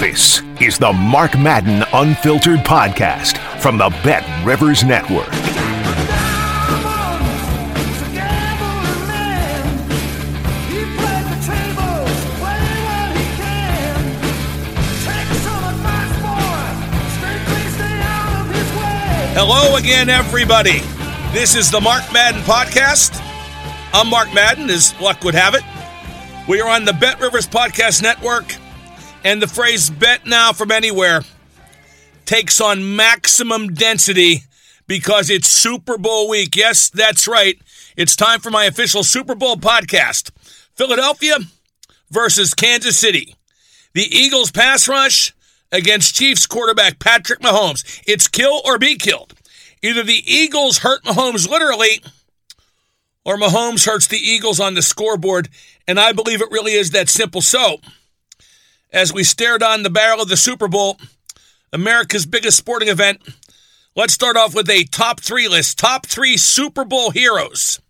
This is the Mark Madden Unfiltered Podcast from the Bet Rivers Network. Hello again, everybody. This is the Mark Madden Podcast. I'm Mark Madden, as luck would have it. We are on the Bet Rivers Podcast Network, and the phrase bet now from anywhere takes on maximum density because it's Super Bowl week. Yes, that's right. It's time for my official Super Bowl podcast Philadelphia versus Kansas City. The Eagles pass rush against Chiefs quarterback Patrick Mahomes. It's kill or be killed. Either the Eagles hurt Mahomes literally, or Mahomes hurts the Eagles on the scoreboard, and I believe it really is that simple. So, as we stare down the barrel of the Super Bowl, America's biggest sporting event, let's start off with a top three list. Top three Super Bowl heroes.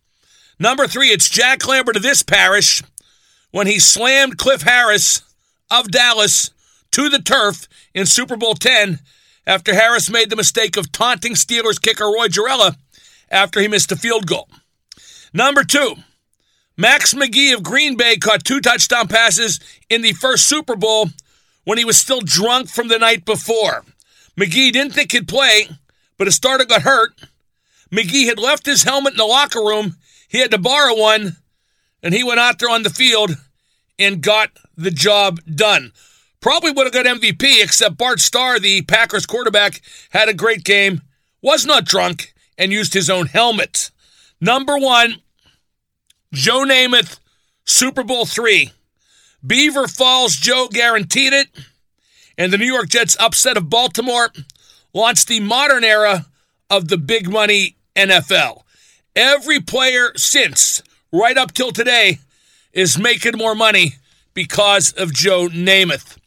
Number three, it's Jack Lambert of this parish when he slammed Cliff Harris of Dallas to the turf in Super Bowl 10 after Harris made the mistake of taunting Steelers kicker Roy Gerela after he missed a field goal. Number two, Max McGee of Green Bay caught two touchdown passes in the first Super Bowl when he was still drunk from the night before. McGee didn't think he'd play, but his starter got hurt. McGee had left his helmet in the locker room. He had to borrow one, and he went out there on the field and got the job done. Probably would have got MVP, except Bart Starr, the Packers quarterback, had a great game, was not drunk, and used his own helmet. Number one, Joe Namath, Super Bowl three. Beaver Falls Joe guaranteed it, and the New York Jets' upset of Baltimore launched the modern era of the big money NFL. Every player since, right up till today, is making more money because of Joe Namath.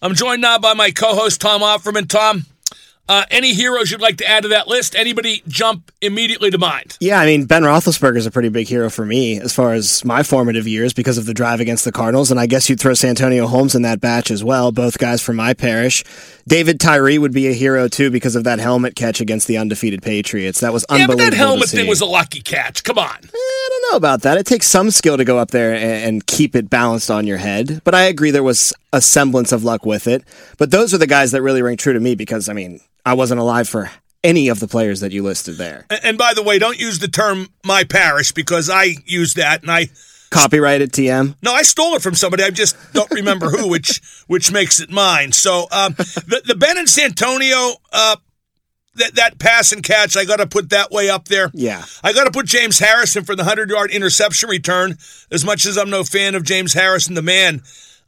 I'm joined now by my co-host Tom Opferman. Tom, uh, any heroes you'd like to add to that list? Anybody jump immediately to mind? Yeah, I mean Ben Roethlisberger is a pretty big hero for me as far as my formative years because of the drive against the Cardinals, and I guess you'd throw Santonio Holmes in that batch as well. Both guys from my parish. David Tyree would be a hero too because of that helmet catch against the undefeated Patriots. That was Yeah, but unbelievable. that helmet thing was a lucky catch. Come on. I don't know about that. It takes some skill to go up there and, and keep it balanced on your head. But I agree there was a semblance of luck with it. But those are the guys that really ring true to me because, I mean, I wasn't alive for any of the players that you listed there. And, and by the way, don't use the term "my parish" because I use that, and I Copyrighted TM. no, I stole it from somebody. I just don't remember who, which which makes it mine. So um, the the Ben and Santonio. Uh, that, that pass and catch, I got to put that way up there. Yeah. I got to put James Harrison for the 100 yard interception return, as much as I'm no fan of James Harrison, the man.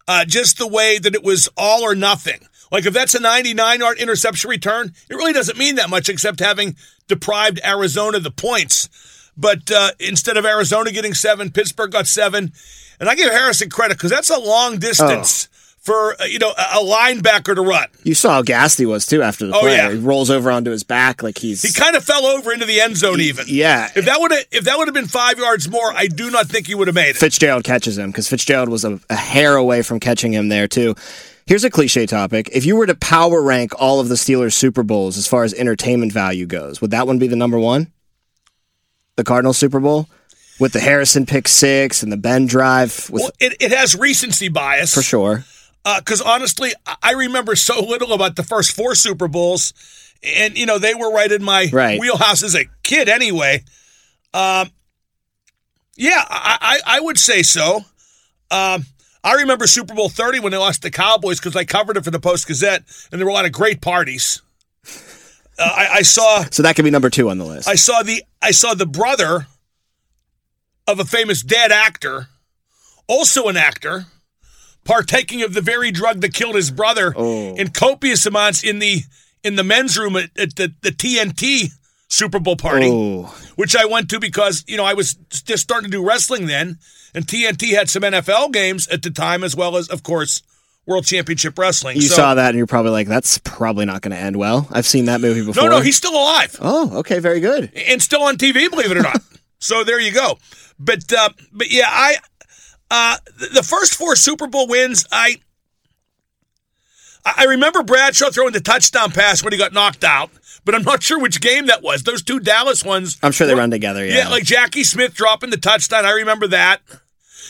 Uh, just the way that it was all or nothing. Like, if that's a 99 yard interception return, it really doesn't mean that much except having deprived Arizona the points. But uh, instead of Arizona getting seven, Pittsburgh got seven. And I give Harrison credit because that's a long distance for, uh, you know, a, linebacker to run. You saw how gassed he was too after the Oh, play. yeah. He rolls over onto his back like he's. He kind of fell over into the end zone even. yeah. If that would have if that would have been five yards more, I do not think he would have made it. Fitzgerald catches him because Fitzgerald was a, a hair away from catching him there too. Here's a cliche topic: If you were to power rank all of the Steelers Super Bowls as far as entertainment value goes, would that one be the number one? The Cardinals Super Bowl with the Harrison pick six and the Ben drive with Well, it, it has recency bias for sure. Because honestly, I- I remember so little about the first four Super Bowls, and you know they were right in my Right. wheelhouse as a kid anyway. Um, yeah, I, I I would say so. Um, I remember Super Bowl thirty when they lost the Cowboys because I covered it for the Post Gazette, and there were a lot of great parties. Uh, I, I saw So that could be number two on the list. I saw the I saw the brother of a famous dead actor, also an actor, partaking of the very drug that killed his brother Oh. in copious amounts in the in the men's room at, at the, the TNT Super Bowl party, oh, which I went to because you know I was just starting to do wrestling then, and TNT had some NFL games at the time as well as of course World Championship Wrestling. you So- saw that and you're probably like, that's probably not going to end well. I've seen that movie before. No, no, he's still alive. Oh, okay, very good. and still on TV, believe it or not. so there you go. But uh, but yeah, I uh, the first four Super Bowl wins, I I remember Bradshaw throwing the touchdown pass when he got knocked out, but I'm not sure which game that was. Those two Dallas ones. I'm sure they were- run together. Yeah. Yeah, like Jackie Smith dropping the touchdown. I remember that.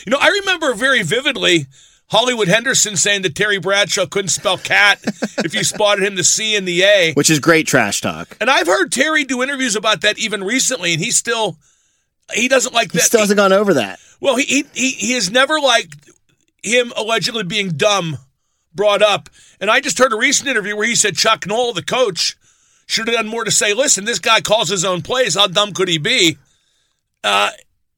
You know, I remember very vividly Hollywood Henderson saying that Terry Bradshaw couldn't spell cat if you spotted him the C and the A. which is great trash talk. And I've heard Terry do interviews about that even recently, and he still he doesn't like that. He still hasn't gone over that. Well, he, he he has never liked him allegedly being dumb brought up. And I just heard a recent interview where he said Chuck Noll, the coach, should have done more to say, listen, this guy calls his own plays. How dumb could he be? Uh,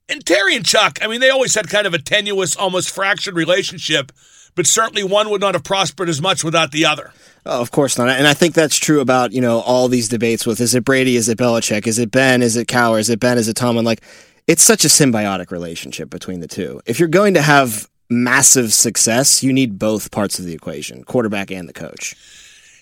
and Terry and Chuck, I mean, they always had kind of a tenuous, almost fractured relationship, but certainly one would not have prospered as much without the other. Oh, of course not. And I think that's true about, you know, all these debates with is it Brady, is it Belichick, is it Ben, is it Cowher, is it Ben, is it Tomlin? Like, it's such a symbiotic relationship between the two. If you're going to have massive success, you need both parts of the equation, quarterback and the coach.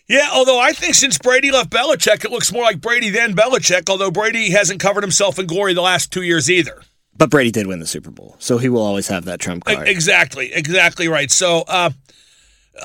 Yeah, although I think since Brady left Belichick, it looks more like Brady than Belichick, although Brady hasn't covered himself in glory the last two years either. But Brady did win the Super Bowl, so he will always have that trump card. Exactly, exactly right. So uh,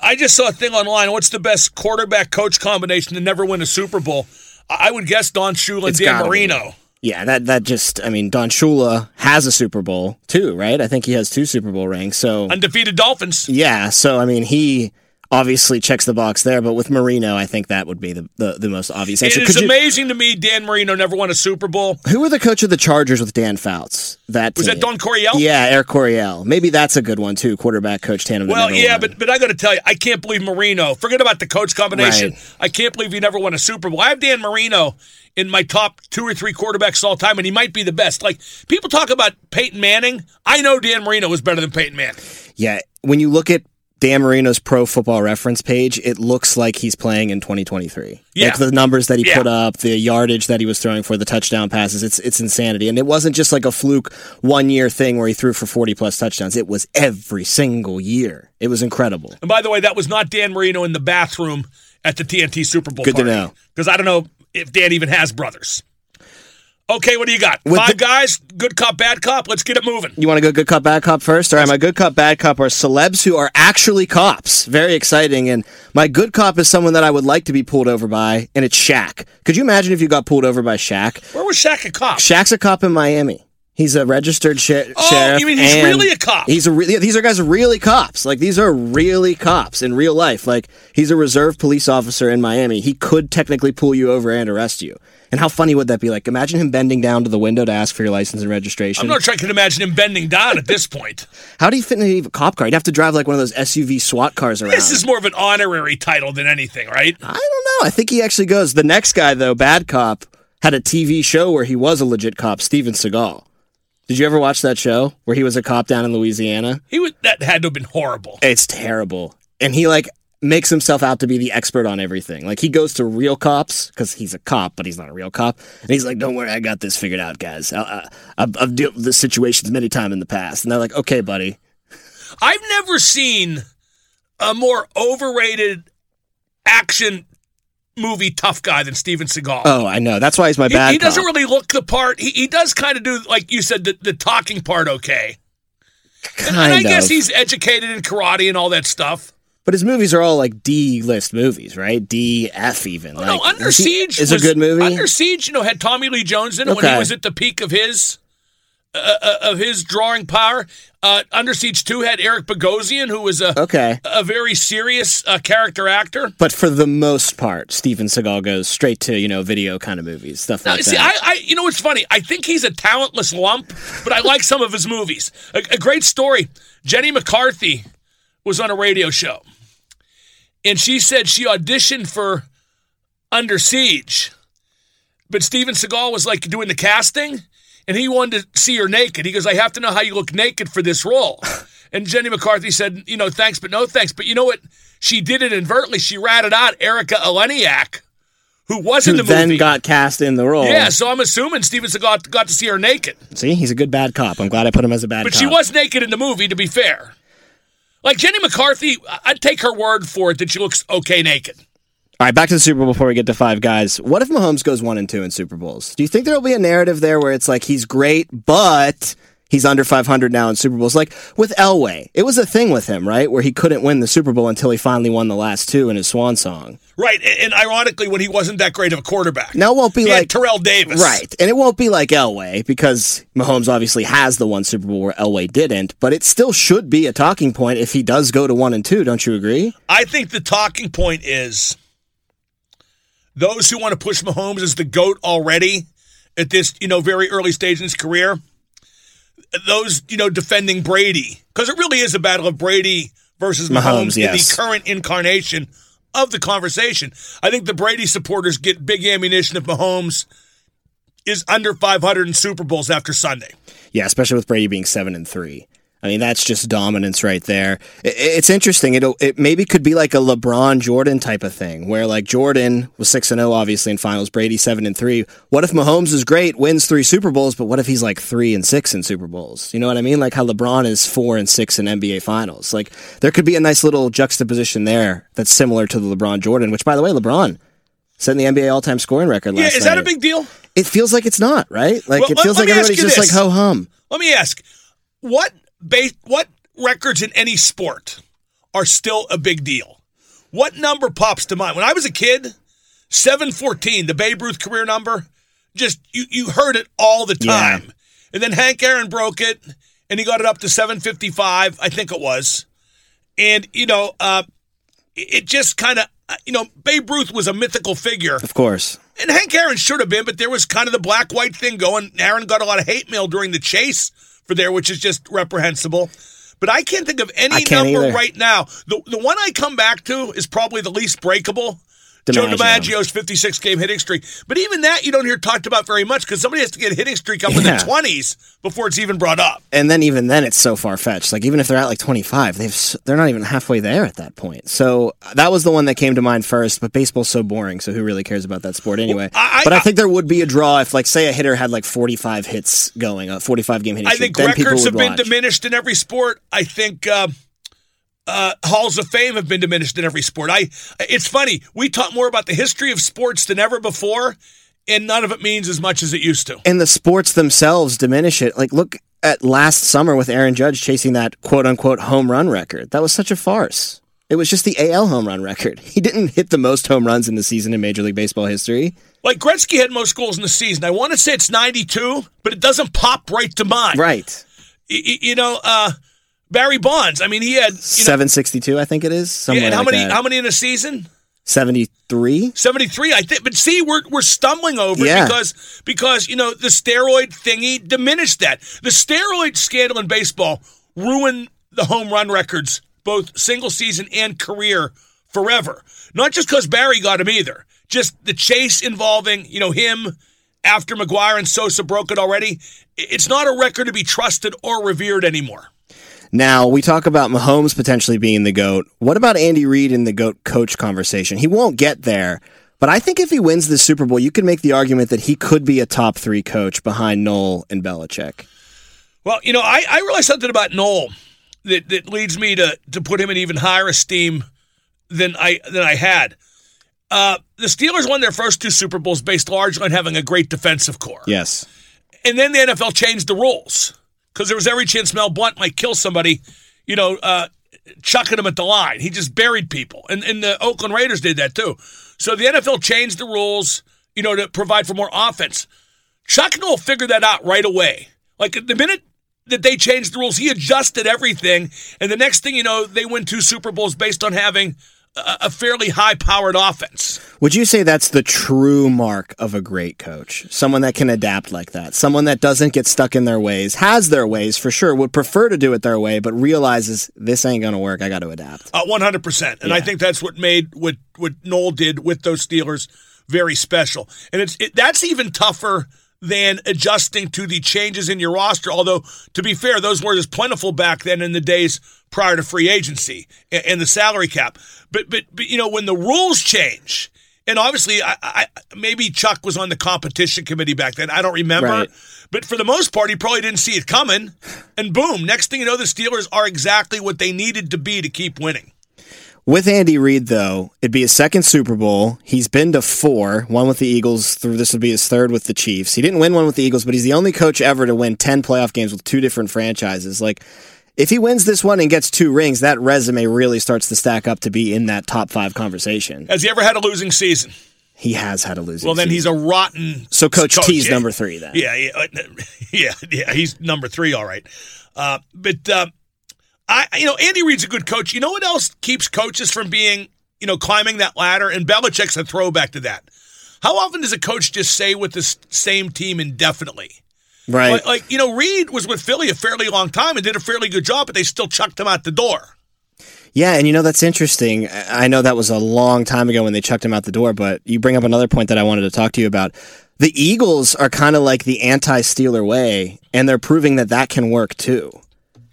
I just saw a thing online. What's the best quarterback coach combination to never win a Super Bowl? I would guess Don Shula and Dan gotta be. Yeah, that that just I mean Don Shula has a Super Bowl too, right? I think he has two Super Bowl rings. So Undefeated Dolphins. yeah, so I mean he obviously checks the box there, but with Marino, I think that would be the the, the most obvious It answer. is Could you- amazing to me Dan Marino never won a Super Bowl. who were the coach of the Chargers with Dan Fouts? That Was that. Don Coryell? Yeah, Eric Coryell. Maybe that's a good one too. Quarterback coach tandem. Well, yeah, won. but but I got to tell you, I can't believe Marino. Forget about the coach combination. Right. I can't believe he never won a Super Bowl. I have Dan Marino in my top two or three quarterbacks all time, and he might be the best. Like people talk about Peyton Manning, I know Dan Marino was better than Peyton Manning. yeah, when you look at Dan Marino's Pro Football Reference page, it looks like he's playing in 2023. Yeah. Like the numbers that he Yeah. put up, the yardage that he was throwing for the touchdown passes, it's it's insanity. And it wasn't just like a fluke one year thing where he threw for 40 plus touchdowns. It was every single year. It was incredible. And by the way, that was not Dan Marino in the bathroom at the TNT Super Bowl. Good to know. because I don't know if Dan even has brothers. Okay, what do you got? With Five the- guys, good cop, bad cop. Let's get it moving. You want to go good cop, bad cop first? All right, my good cop, bad cop are celebs who are actually cops. Very exciting. And my good cop is someone that I would like to be pulled over by, and it's Shaq. Could you imagine if you got pulled over by Shaq? Where was Shaq a cop? Shaq's a cop in Miami. He's a registered sh- Oh, sheriff. you mean he's really a cop? He's a re- these are guys are really cops. Like these are really cops in real life. Like he's a reserve police officer in Miami. He could technically pull you over and arrest you. And how funny would that be? Like imagine him bending down to the window to ask for your license and registration. I'm not sure I can imagine him bending down at this point. How do you fit in a cop car? You'd have to drive like one of those SUV SWAT cars around. This is more of an honorary title than anything, right? I don't know. I think he actually goes. The next guy though, bad cop, had a TV show where he was a legit cop, Steven Seagal. Did you ever watch that show where he was a cop down in Louisiana? He was that had to have been horrible. It's terrible. And he like makes himself out to be the expert on everything. Like he goes to real cops because he's a cop, but he's not a real cop. And he's like, "Don't worry, I got this figured out, guys. I, I, I've, I've dealt with this situations many times in the past." And they're like, "Okay, buddy." I've never seen a more overrated action movie tough guy than Steven Seagal. Oh, I know. That's why he's my he, bad. he doesn't cop. really look the part. He, he does kind of do, like you said, the, the talking part okay. And, kind and I of. guess he's educated in karate and all that stuff. But his movies are all like D list movies, right? D F even. Oh, no, Like, Under is he- Siege is was, a good movie. Under Siege, you know, had Tommy Lee Jones in it when he was at the peak of his uh, uh, of his drawing power. Uh, Under Siege 2 had Eric Bogosian, who was a, Okay. a very serious uh, character actor. But for the most part, Steven Seagal goes straight to, you know, video kind of movies, stuff Now, like see, that. I, I, you know what's funny? I think he's a talentless lump, but I like some of his movies. A, a great story. Jenny McCarthy was on a radio show, and she said she auditioned for Under Siege, but Steven Seagal was like doing the casting, and he wanted to see her naked. He goes, "I have to know how you look naked for this role." And Jenny McCarthy said, "You know, thanks, but no thanks." But you know what? She did it inadvertently. She ratted out Erica Eleniak, who was in Who the then movie. got cast in the role. Yeah, so I'm assuming Steven Seagal got to see her naked. See, he's a good bad cop. I'm glad I put him as a bad cop. But cop. she was naked in the movie, to be fair. Like Jenny McCarthy, I'd take her word for it that she looks okay naked. All right, back to the Super Bowl before we get to five guys. What if Mahomes goes one and two in Super Bowls? Do you think there will be a narrative there where it's like he's great, but he's under 500 now in Super Bowls? Like with Elway, it was a thing with him, right? Where he couldn't win the Super Bowl until he finally won the last two in his swan song. Right, and, ironically, when he wasn't that great of a quarterback. Now it won't be like Terrell Davis. Right. And it won't be like Elway because Mahomes obviously has the one Super Bowl where Elway didn't, but it still should be a talking point if he does go to one and two, don't you agree? I think the talking point is those who want to push Mahomes as the GOAT already at this, you know, very early stage in his career, those, you know, defending Brady, because it really is a battle of Brady versus Mahomes, Mahomes, in the current incarnation of the conversation. I think the Brady supporters get big ammunition if Mahomes is under 500 in Super Bowls after Sunday. Yeah, especially with Brady being seven and three. I mean, that's just dominance right there. It's interesting. It it maybe could be like a LeBron Jordan type of thing, where like Jordan was six and zero, obviously in finals. Brady seven and three. What if Mahomes is great, wins three Super Bowls, but what if he's like three and six in Super Bowls? You know what I mean? Like how LeBron is four and six in NBA finals. Like there could be a nice little juxtaposition there that's similar to the LeBron Jordan. Which, by the way, LeBron setting the NBA all time scoring record Yeah, last is that a big deal? It feels like it's not right. Like Well, it feels let like everybody's just this. like ho hum. Let me ask, what ba- what records in any sport are still a big deal? What number pops to mind? When I was a kid, 714, the Babe Ruth career number, just you you heard it all the Yeah. time. And then Hank Aaron broke it and he got it up to 755, I think it was. And you know, uh it just kind of you know, Babe Ruth was a mythical figure. Of course. And Hank Aaron should have been, but there was kind of the black white thing going. Aaron got a lot of hate mail during the chase for there, which is just reprehensible. But I can't think of any number either. right now. The the one I come back to is probably the least breakable. Joe DiMaggio. DiMaggio's 56 game hitting streak. But even that you don't hear talked about very much because somebody has to get a hitting streak up in the 20s before it's even brought up. and then even then it's so far fetched. Like even if they're at like 25, they've they're not even halfway there at that point. So that was the one that came to mind first. But baseball's so boring, so who really cares about that sport anyway? I- I- but I think there would be a draw if, like, say a hitter had like 45 hits going, a 45 game hitting I streak. think records have been diminished in every sport. I think uh, uh, halls of fame have been diminished in every sport. I. It's funny. We talk more about the history of sports than ever before, and none of it means as much as it used to. and the sports themselves diminish it. Like look at last summer with Aaron Judge chasing that quote unquote home run record. That was such a farce. It was just the AL home run record. He didn't hit the most home runs in the season in Major League Baseball history. Like Gretzky had most goals in the season. I want to say it's 92, but it doesn't pop right to mind. Right. Y- You know, uh, Barry Bonds. I mean, he had you know, 762, I think it is. Somewhere and how like many? that. How many in a season? 73? 73 i think but see we're we're stumbling over Yeah. it because because you know the steroid thingy diminished that the steroid scandal in baseball ruined the home run records both single season and career forever not just because barry got him either just the chase involving you know him after mcgwire and sosa broke it already it's not a record to be trusted or revered anymore Now, we talk about Mahomes potentially being the GOAT. What about Andy Reid in the GOAT coach conversation? He won't get there, but I think if he wins the Super Bowl, you can make the argument that he could be a top three coach behind Noll and Belichick. Well, you know, I, I realized something about Noll that, that leads me to, to put him in even higher esteem than I than I had. Uh, the Steelers won their first two Super Bowls based largely on having a great defensive core. Yes. And then the NFL changed the rules because there was every chance Mel Blount might kill somebody, you know, uh, chucking him at the line. He just buried people. And, and the Oakland Raiders did that too. So the NFL changed the rules, you know, to provide for more offense. Chuck Noll figured that out right away. Like the minute that they changed the rules, he adjusted everything, and the next thing you know, they win two Super Bowls based on having a, fairly high-powered offense. Would you say that's the true mark of a great coach? Someone that can adapt like that. Someone that doesn't get stuck in their ways, has their ways for sure, would prefer to do it their way, but realizes this ain't going to work. I got to adapt. Uh, 100%. And I think that's what made what, what Noll did with those Steelers very special. And it's it, that's even tougher than adjusting to the changes in your roster. Although, to be fair, those weren't as plentiful back then in the days prior to free agency and, the salary cap. But, but, but, you know, when the rules change, and obviously, I, I, maybe Chuck was on the competition committee back then. I don't remember. Right. But for the most part, he probably didn't see it coming. And boom, next thing you know, the Steelers are exactly what they needed to be to keep winning. With Andy Reid, though, it'd be his second Super Bowl. He's been to four, one with the Eagles. Through this would be his third with the Chiefs. He didn't win one with the Eagles, but he's the only coach ever to win ten playoff games with two different franchises. Like, if he wins this one and gets two rings, that resume really starts to stack up to be in that top five conversation. Has he ever had a losing season? He has had a losing. Season. Well, then season. he's a rotten. so Coach, T's yeah. number three. Then Yeah, yeah, yeah, yeah. He's number three, all right. Uh, but uh, I, you know, Andy Reid's a good coach. You know what else keeps coaches from being, you know, climbing that ladder? And Belichick's a throwback to that. How often does a coach just stay with the same team indefinitely? right. Like, like, you know, Reid was with Philly a fairly long time and did a fairly good job, but they still chucked him out the door. Yeah, and you know that's interesting. I I know that was a long time ago when they chucked him out the door, but you bring up another point that I wanted to talk to you about. The Eagles are kind of like the anti-Steeler way, and they're proving that that can work too.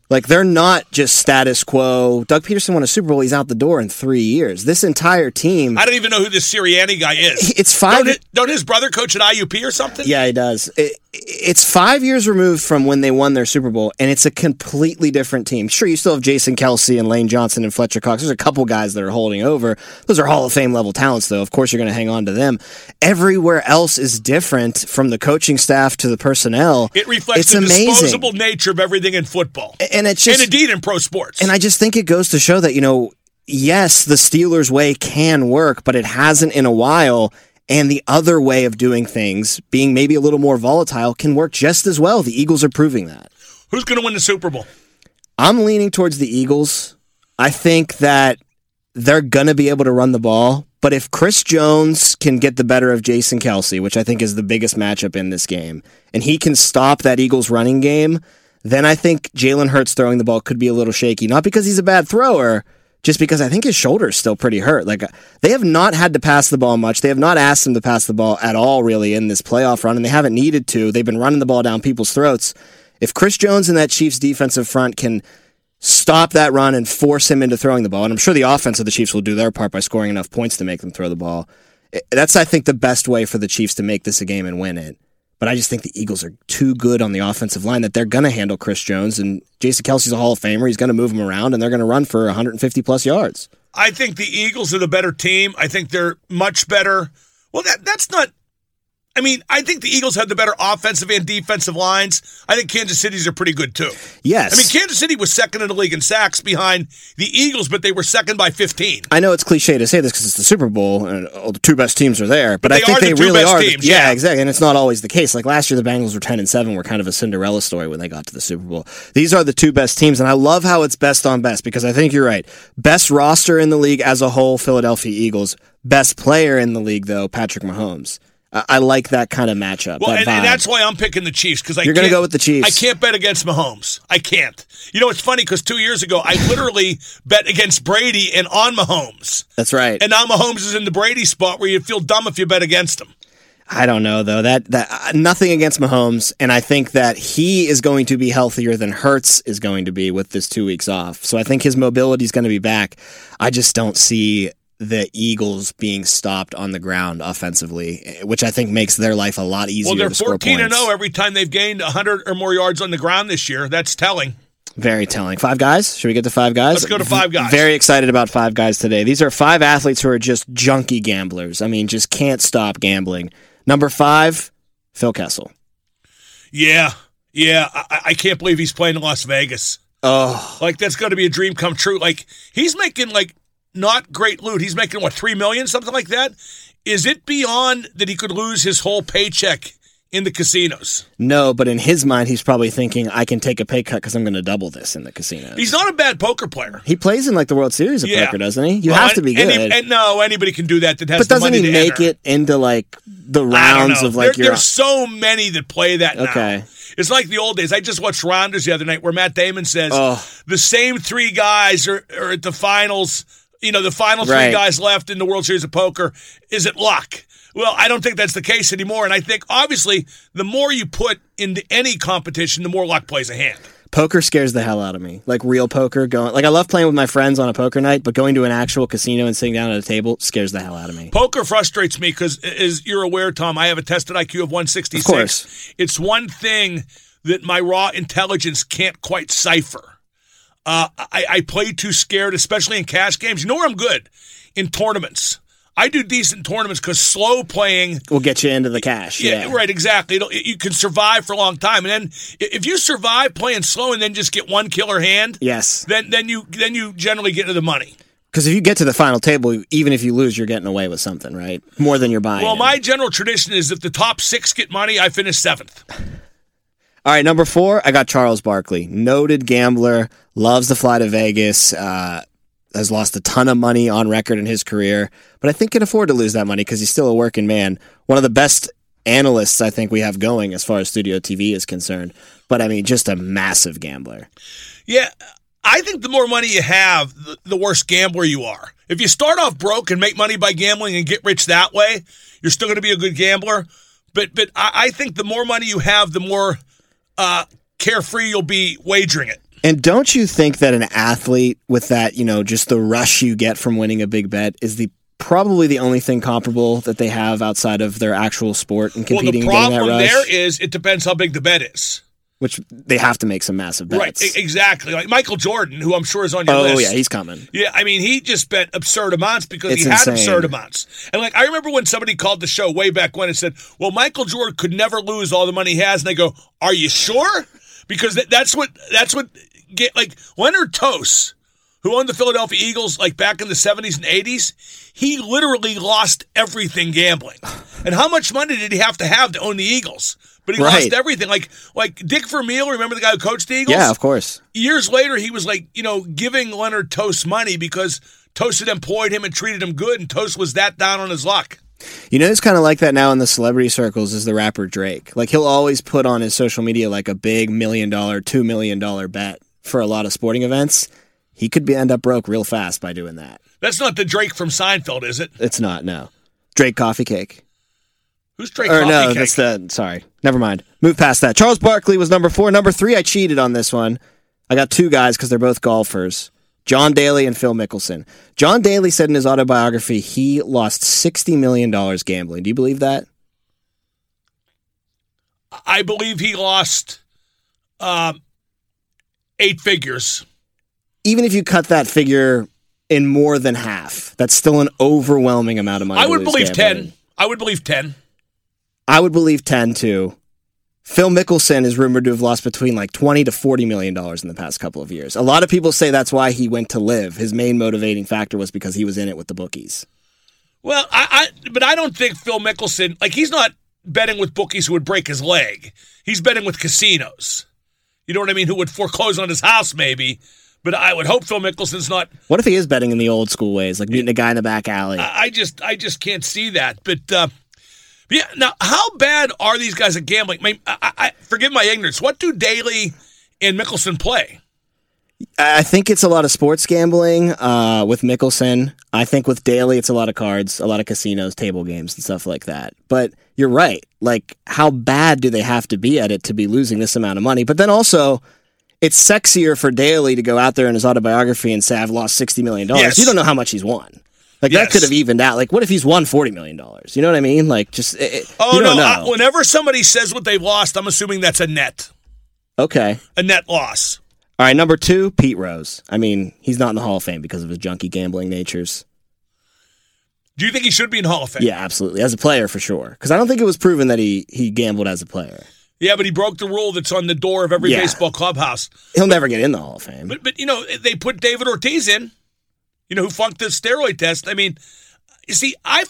Like they're not just status quo. Doug Pederson won a Super Bowl; he's out the door in three years. This entire team, I don't even know who this Sirianni guy is. it's five. Don't, his, don't his brother coach at IUP or something? Yeah, he does. It, it's five years removed from when they won their Super Bowl, and it's a completely different team. Sure, you still have Jason Kelce and Lane Johnson and Fletcher Cox. There's a couple guys that are holding over. Those are Hall of Fame level talents, though. Of course, you're going to hang on to them. Everywhere else is different, from the coaching staff to the personnel. It reflects it's the amazing. disposable nature of everything in football. and it's just and indeed in pro sports. and I just think it goes to show that, you know, yes, the Steelers' way can work, but it hasn't in a while. And the other way of doing things, being maybe a little more volatile, can work just as well. The Eagles are proving that. Who's going to win the Super Bowl? I'm leaning towards the Eagles. I think that they're going to be able to run the ball. But if Chris Jones can get the better of Jason Kelce, which I think is the biggest matchup in this game, and he can stop that Eagles running game, then I think Jalen Hurts throwing the ball could be a little shaky. Not because he's a bad thrower, just because I think his shoulder is still pretty hurt. Like they have not had to pass the ball much. They have not asked him to pass the ball at all, really, in this playoff run, and they haven't needed to. They've been running the ball down people's throats. If Chris Jones and that Chiefs defensive front can stop that run and force him into throwing the ball, and I'm sure the offense of the Chiefs will do their part by scoring enough points to make them throw the ball. That's, I think, the best way for the Chiefs to make this a game and win it. But I just think the Eagles are too good on the offensive line that they're going to handle Chris Jones and Jason Kelce's a Hall of Famer. He's going to move him around and they're going to run for 150 plus yards. I think the Eagles are the better team. I think they're much better. Well, that that's not. I mean, I think the Eagles have the better offensive and defensive lines. I think Kansas City's are pretty good too. Yes. I mean, Kansas City was second in the league in sacks behind the Eagles, but they were second by 15. I know it's cliche to say this because it's the Super Bowl and all the two best teams are there, but, I think are the they really are. teams, yeah, yeah. exactly, and it's not always the case. Like last year, the Bengals were ten and seven, were kind of a Cinderella story when they got to the Super Bowl. These are the two best teams, and I love how it's best on best because I think you're right. Best roster in the league as a whole, Philadelphia Eagles. Best player in the league, though, Patrick Mahomes. I, like that kind of matchup. Well, that and, and that's why I'm picking the Chiefs because I You're gonna go with the Chiefs. I can't bet against Mahomes. I can't. You know, it's funny because two years ago I literally bet against Brady and on Mahomes, that's right. and now Mahomes is in the Brady spot where you feel dumb if you bet against him. I don't know though. That that uh, nothing against Mahomes, and I think that he is going to be healthier than Hurts is going to be with this two weeks off. So I think his mobility is going to be back. I just don't see the Eagles being stopped on the ground offensively, which I think makes their life a lot easier. Well, they're 14 and points. 0 every time they've gained 100 or more yards on the ground this year. That's telling. Very telling. Five guys. Should we get to five guys? Let's go to five guys. Very excited about five guys today. These are five athletes who are just junkie gamblers. I mean, just can't stop gambling. Number five, Phil Kessel. Yeah, yeah. I, I can't believe he's playing in Las Vegas. Oh, Like that's going to be a dream come true. Like he's making like not great loot. He's making what three million, something like that. Is it beyond that he could lose his whole paycheck in the casinos. No, but in his mind, he's probably thinking, I can take a pay cut because I'm going to double this in the casino. He's not a bad poker player. He plays in like the World Series of Yeah. poker, doesn't he? You Well, have to be good. And, and no, anybody can do that. That has but doesn't money he to make enter. it into like the rounds of like there, your? there's so many that play that now. Okay. It's like the old days. I just watched Rounders the other night where Matt Damon says Oh. the same three guys are, are at the finals. You know, the final three Right. guys left in the World Series of Poker. Is it luck? Well, I don't think that's the case anymore. And I think obviously the more you put into any competition, the more luck plays a hand. Poker scares the hell out of me. Like real poker, going like I love playing with my friends on a poker night, but going to an actual casino and sitting down at a table scares the hell out of me. Poker frustrates me because, as you're aware, Tom, I have a tested IQ of 166. Of course. It's one thing that my raw intelligence can't quite cipher. Uh, I, I play too scared, especially in cash games. You know where I'm good? In tournaments. I do decent tournaments because slow playing. Will get you into the cash. Yeah, Yeah, right, exactly. It'll, you can survive for a long time, and then if you survive playing slow and then just get one killer hand, Yes, then then you then you generally get into the money. because if you get to the final table, even if you lose, you're getting away with something, right? More than you're buying. Well, in. my general tradition is if the top six get money, I finish seventh. All right, number four, I got Charles Barkley, noted gambler, loves to fly to Vegas, uh, has lost a ton of money on record in his career, but I think can afford to lose that money because he's still a working man. One of the best analysts I think we have going as far as studio TV is concerned. But I mean, just a massive gambler. Yeah, I think the more money you have, the, worse gambler you are. If you start off broke and make money by gambling and get rich that way, you're still going to be a good gambler. But but I, I think the more money you have, the more uh, carefree you'll be wagering it. And don't you think that an athlete with that, you know, just the rush you get from winning a big bet is the probably the only thing comparable that they have outside of their actual sport and competing Well, the problem there is it depends how big the bet is. Which they have to make some massive bets. Right, exactly. Like Michael Jordan, who I'm sure is on your Oh list. Oh, yeah, he's coming. Yeah, I mean, he just bet absurd amounts because It's he had insane. absurd amounts. And like, I remember when somebody called the show way back when and said, "Well, Michael Jordan could never lose all the money he has," and they go, "Are you sure?" Because that, that's what that's what get like Leonard Tose, who owned the Philadelphia Eagles like back in the '70s and '80s, he literally lost everything gambling. And how much money did he have to have to own the Eagles? But he lost everything. Like like Dick Vermeil, remember the guy who coached the Eagles? Yeah, of course. years later, he was like, you know, giving Leonard Tose money because Tose had employed him and treated him good, and Tose was that down on his luck. You know, it's kind of like that now in the celebrity circles is the rapper Drake. Like he'll always put on his social media like a big million dollar, two million dollar bet for a lot of sporting events. He could be end up broke real fast by doing that. That's not the Drake from Seinfeld, is it? It's not no. Drake coffee cake. Who's Drake? or no, Cake? that's the sorry. Never mind. Move past that. Charles Barkley was number four. Number three, I cheated on this one. I got two guys because they're both golfers. John Daly and Phil Mickelson. John Daly said in his autobiography he lost sixty million dollars gambling. Do you believe that? I believe he lost um, eight figures. Even if you cut that figure in more than half, that's still an overwhelming amount of money. I would believe gambling. ten. I would believe ten. I would believe 10 too. Phil Mickelson is rumored to have lost between like 20 to 40 million dollars in the past couple of years. A lot of people say that's why he went to LIV. His main motivating factor was because he was in it with the bookies. Well, I, I but I don't think Phil Mickelson like he's not betting with bookies who would break his leg. He's betting with casinos. You know what I mean? Who would foreclose on his house maybe? But I would hope Phil Mickelson's not What if he is betting in the old school ways, like meeting a guy in the back alley? I I just I just can't see that. But uh, yeah, now how bad are these guys at gambling? I, mean, I, I, forgive my ignorance. What do Daly and Mickelson play? I think it's a lot of sports gambling uh, with Mickelson. I think with Daly, it's a lot of cards, a lot of casinos, table games, and stuff like that. But you're right. Like, how bad do they have to be at it to be losing this amount of money? But then also, it's sexier for Daly to go out there in his autobiography and say, I've lost $60 million. Yes. You don't know how much he's won. Like, Yes. that could have evened out. Like, what if he's won $40 million? You know what I mean? Like, just, it, it- Oh you no! I, whenever somebody says what they've lost, I'm assuming that's a net, okay. a net loss. All right, number two, Pete Rose. I mean, he's not in the Hall of Fame because of his junkie gambling natures. Do you think he should be in Hall of Fame? Yeah, absolutely. As a player, for sure. Because I don't think it was proven that he he gambled as a player. Yeah, but he broke the rule that's on the door of every Yeah. baseball clubhouse. He'll never get in the Hall of Fame. But but you know they put David Ortiz in, you know who funked the steroid test. I mean, you see, I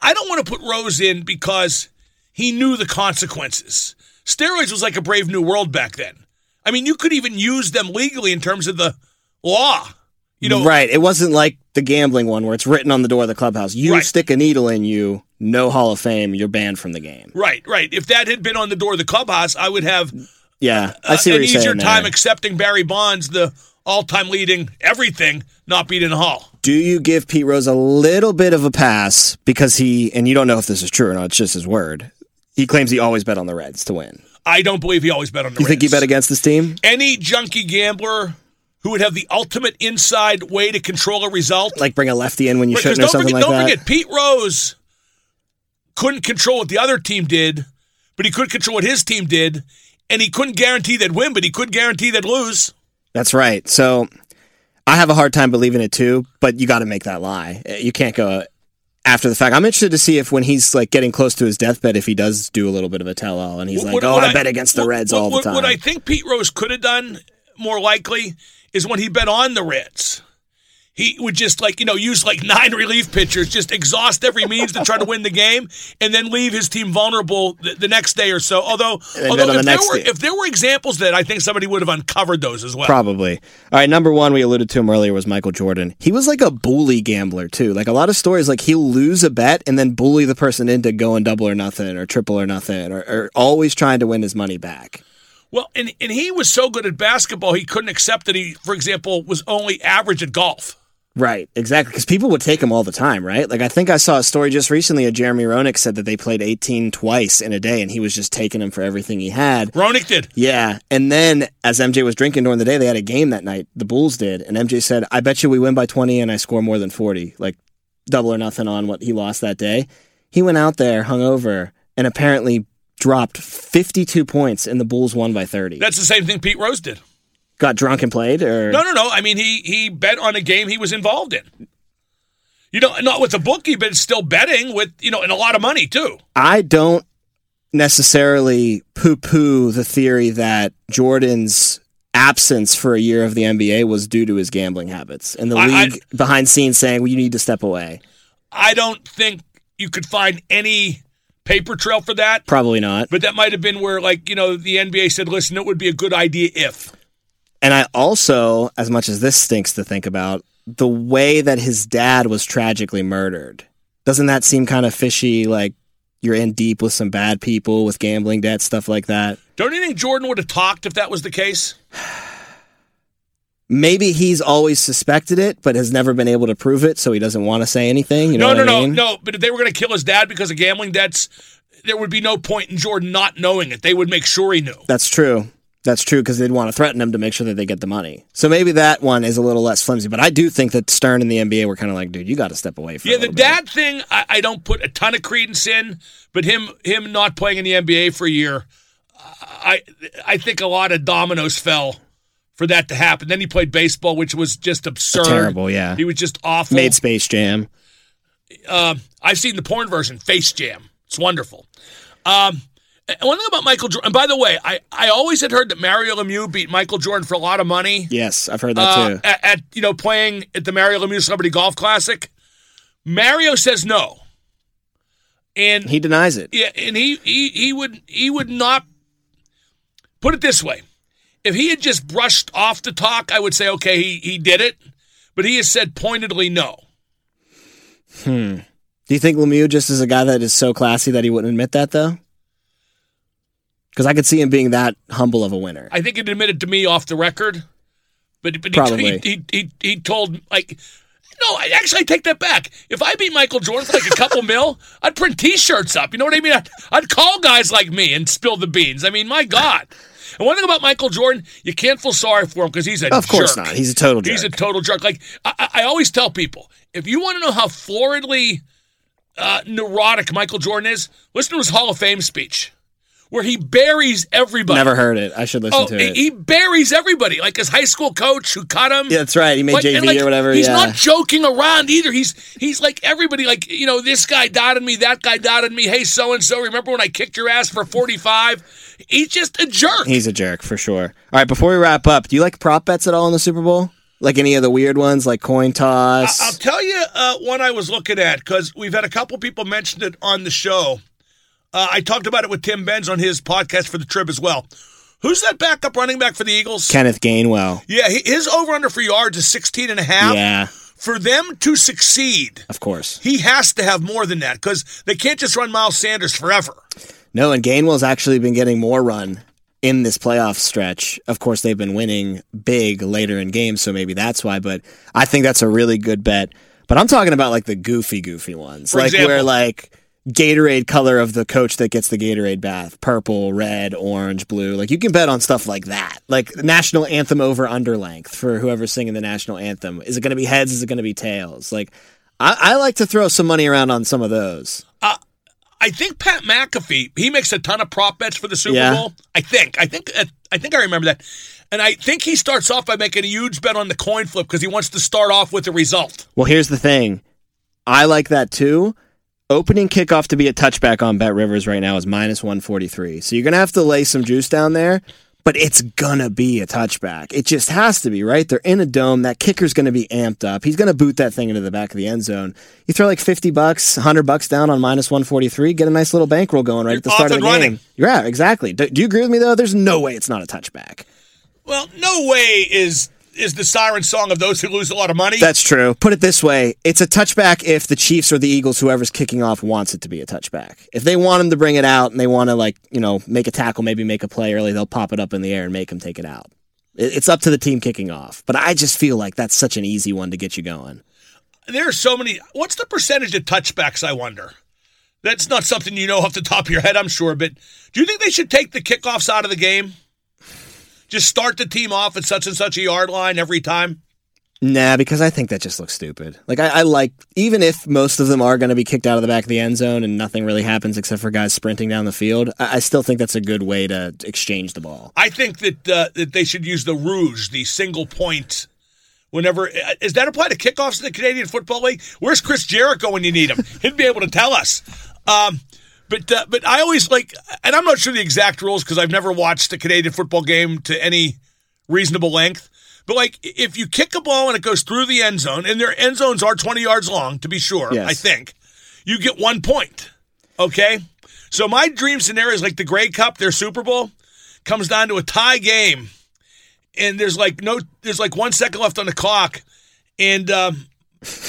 I don't want to put Rose in because he knew the consequences. Steroids was like a brave new world back then. I mean, you could even use them legally in terms of the law. You know, right. It wasn't like the gambling one where it's written on the door of the clubhouse. You Right. stick a needle in you, no Hall of Fame, you're banned from the game. right, right. If that had been on the door of the clubhouse, I would have Yeah, I see uh, what an you're easier saying. time there. accepting Barry Bonds, the all-time leading everything, not the hall. Do you give Pete Rose a little bit of a pass because he, and you don't know if this is true or not, it's just his word. He claims he always bet on the Reds to win. I don't believe he always bet on the You think he bet against this team? any junkie gambler who would have the ultimate inside way to control a result. Like bring a lefty in when you shouldn't or something forget, like don't that? forget, Pete Rose couldn't control what the other team did, but he could control what his team did, and he couldn't guarantee they'd win, but he could guarantee they'd lose. That's right. So I have a hard time believing it too, but you got to make that lie. You can't go after the fact. I'm interested to see if when he's like getting close to his deathbed, if he does do a little bit of a tell all and he's like, What- "Oh, what I, bet against the what- Reds what- all the time." What I think Pete Rose could have done more likely is when he bet on the Reds. He would just like you know use like nine relief pitchers, just exhaust every means to try to win the game, and then leave his team vulnerable the, the next day or so. Although, although if, the there were, if there were examples that I think somebody would have uncovered those as well. Probably. All right, number one, we alluded to him earlier, was Michael Jordan. He was like a bully gambler, too. Like a lot of stories, like he'll lose a bet and then bully the person into going double or nothing or triple or nothing or, or always trying to win his money back. Well, and and he was so good at basketball, he couldn't accept that he, for example, was only average at golf. Right, exactly. Because people would take him all the time, right? Like I think I saw a story just recently of Jeremy Roenick said that they played 18 twice in a day and he was just taking them for everything he had. Roenick did. Yeah. And then as MJ was drinking during the day, they had a game that night. The Bulls did. And MJ said, I bet you we win by 20 and I score more than 40. Like double or nothing on what he lost that day. He went out there hungover and apparently dropped 52 points and the Bulls won by 30. That's the same thing Pete Rose did. Got drunk and played or No, no, no. I mean, he he bet on a game he was involved in. You know, not with a bookie, but still betting with you know, and a lot of money too. I don't necessarily poo poo the theory that Jordan's absence for a year of the NBA was due to his gambling habits and the I- I- league behind scenes saying, well, you need to step away. I don't think you could find any paper trail for that. Probably not. But that might have been where, like, you know, the NBA said, listen, it would be a good idea if. And I also, as much as this stinks to think about, the way that his dad was tragically murdered. Doesn't that seem kind of fishy? Like you're in deep with some bad people with gambling debt, stuff like that. Don't you think Jordan would have talked if that was the case? Maybe he's always suspected it, but has never been able to prove it, so he doesn't want to say anything. You know no, no, I no, no. But if they were going to kill his dad because of gambling debts, there would be no point in Jordan not knowing it. They would make sure he knew. That's true. That's true because they'd want to threaten them to make sure that they get the money. So maybe that one is a little less flimsy. But I do think that Stern and the NBA were kind of like, dude, you got to step away from. Yeah, the dad thing I, I don't put a ton of credence in, but him him not playing in the NBA for a year, I I think a lot of dominoes fell for that to happen. Then he played baseball, which was just absurd. Terrible, yeah. He was just awful. made Space Jam. Um, I've seen the porn version, Face Jam. It's wonderful. Um, one thing about Michael Jordan, and by the way, I, I always had heard that Mario Lemieux beat Michael Jordan for a lot of money. Yes, I've heard that uh, too. at, at you know playing at the Mario Lemieux Celebrity Golf Classic. Mario says no, and He denies it. yeah, and he, he he would he would not put it this way. If he had just brushed off the talk, I would say okay, he he did it, but he has said pointedly no. Hmm. Do you think Lemieux just is a guy that is so classy that he wouldn't admit that though? Because I could see him being that humble of a winner. I think he admitted to me off the record, but but he, Probably. he, he he he told like. No, I actually I take that back. If I beat Michael Jordan for like a couple mil, I'd print T-shirts up. You know what I mean? I'd, I'd call guys like me and spill the beans. I mean, my God. And one thing about Michael Jordan, you can't feel sorry for him because he's a Of course jerk. not. He's a total jerk. He's a total jerk. Like I, I I always tell people, if you want to know how floridly uh, neurotic Michael Jordan is, listen to his Hall of Fame speech, where he buries everybody. Never heard it. I should listen Oh, to it. he buries everybody, like his high school coach who cut him. yeah, that's right. He made Like, JV like, or whatever. He's yeah. not joking around either. He's he's like everybody. Like you know, this guy dotted me, that guy dotted me. Hey, so and so, remember when I kicked your ass for forty five? He's just a jerk. He's a jerk for sure. All right, before we wrap up, do you like prop bets at all in the Super Bowl? Like any of the weird ones, like coin toss? I'll tell you uh, one I was looking at because we've had a couple people mention it on the show. Uh, I talked about it with Tim Benz on his podcast for the trip as well. Who's that backup running back for the Eagles? Kenneth Gainwell. Yeah, his over under for yards is 16 and a half. Yeah, For them to succeed, of course. he has to have more than that because they can't just run Miles Sanders forever. No, and Gainwell's actually been getting more run in this playoff stretch. Of course, they've been winning big later in games, so maybe that's why. But I think that's a really good bet. But I'm talking about like the goofy, goofy ones, For like example? where like Gatorade color of the coach that gets the Gatorade bath, purple, red, orange, blue. Like you can bet on stuff like that, like national anthem over under length for whoever's singing the national anthem. Is it going to be heads? Is it going to be tails? Like I, I like to throw some money around on some of those. I think Pat McAfee he makes a ton of prop bets for the Super Yeah. Bowl. I think. I think. uh, I think I remember that. And I think he starts off by making a huge bet on the coin flip because he wants to start off with the result. Well, here's the thing. I like that too. Opening kickoff to be a touchback on Bet Rivers right now is minus 143. So you're going to have to lay some juice down there, but it's going to be a touchback. It just has to be, right? They're in a dome. That kicker's going to be amped up. He's going to boot that thing into the back of the end zone. You throw like 50 bucks, 100 bucks down on minus 143, get a nice little bankroll going right You're at the start of the and game. running. Yeah, exactly. Do, do you agree with me though? There's no way it's not a touchback. Well, no way is is the siren song of those who lose a lot of money. That's true. Put it this way it's a touchback if the Chiefs or the Eagles, whoever's kicking off, wants it to be a touchback. If they want him to bring it out and they want to, like, you know, make a tackle, maybe make a play early, they'll pop it up in the air and make him take it out. It's up to the team kicking off. But I just feel like that's such an easy one to get you going. there are so many. What's the percentage of touchbacks? I wonder. That's not something you know off the top of your head, I'm sure. But do you think they should take the kickoffs out of the game? Just start the team off at such and such a yard line every time. Nah, because I think that just looks stupid. Like, I, I like, even if most of them are going to be kicked out of the back of the end zone and nothing really happens except for guys sprinting down the field, I, I still think that's a good way to exchange the ball. I think that uh, that they should use the rouge, the single point. Whenever uh, is that apply to kickoffs in the Canadian Football League? Where's Chris Jericho when you need him? He'd be able to tell us. Um, but uh, but I always like, and I'm not sure the exact rules because I've never watched a Canadian football game to any reasonable length. But like, if you kick a ball and it goes through the end zone, and their end zones are 20 yards long, to be sure, Yes. I think you get one point. Okay, so my dream scenario is like the Grey Cup, their Super Bowl, comes down to a tie game, and there's like no, there's like one second left on the clock, and um,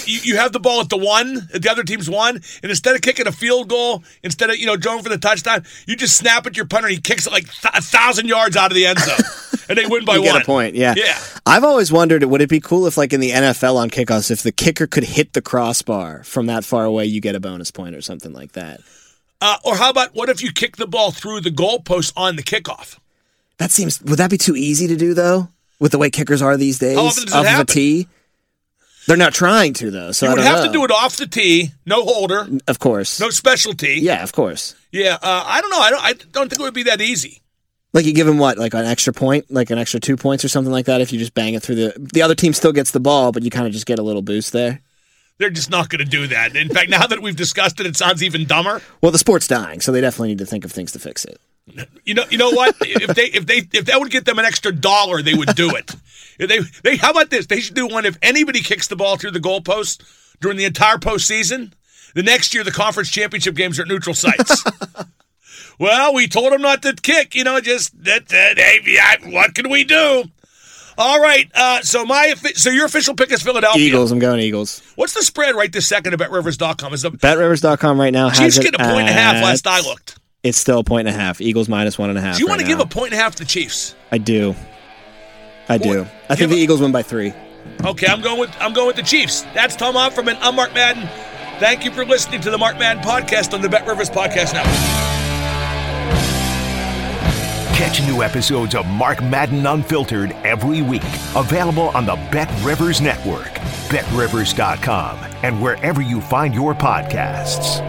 you, you have the ball at the one, at the other team's one, and instead of kicking a field goal, instead of you know going for the touchdown, you just snap at your punter, and he kicks it like th- a thousand yards out of the end zone, and they win by you one. get a point, yeah. Yeah. I've always wondered, would it be cool if, like in the NFL on kickoffs, if the kicker could hit the crossbar from that far away, you get a bonus point or something like that? Uh, or how about what if you kick the ball through the goalpost on the kickoff? That seems. Would that be too easy to do though? With the way kickers are these days, How often does it of a tee. They're not trying to though, so You I would have know. to do it off the tee, no holder, Of course. no specialty. Yeah, of course. Yeah, uh, I don't know. I don't. I don't think it would be that easy. Like you give him what, like an extra point, like an extra two points or something like that. If you just bang it through the, the other team still gets the ball, but you kind of just get a little boost there. They're just not going to do that. In fact, now that we've discussed it, it sounds even dumber. Well, the sport's dying, so they definitely need to think of things to fix it. You know, you know what? if they if they if that would get them an extra dollar, they would do it. If they they how about this? They should do one if anybody kicks the ball through the goalpost during the entire postseason. The next year, the conference championship games are at neutral sites. well, we told them not to kick. You know, just that. that hey, what can we do? All right. Uh, so my so your official pick is Philadelphia. Eagles, I'm going Eagles. What's the spread right this second at BetRivers.com? Is the BetRivers.com right now has Chiefs get a point and a half last I looked. It's still a point and a half. Eagles minus one and a half. Do you want to give now. a point and a half to the Chiefs? I do. I do. Well, I think the a- Eagles win by three. Okay, I'm going with I'm going with the Chiefs. That's Tom Opferman. I'm Mark Madden. Thank you for listening to the Mark Madden podcast on the Bet Rivers Podcast Network. Catch new episodes of Mark Madden Unfiltered every week. Available on the Bet Rivers Network, betrivers.com, and wherever you find your podcasts.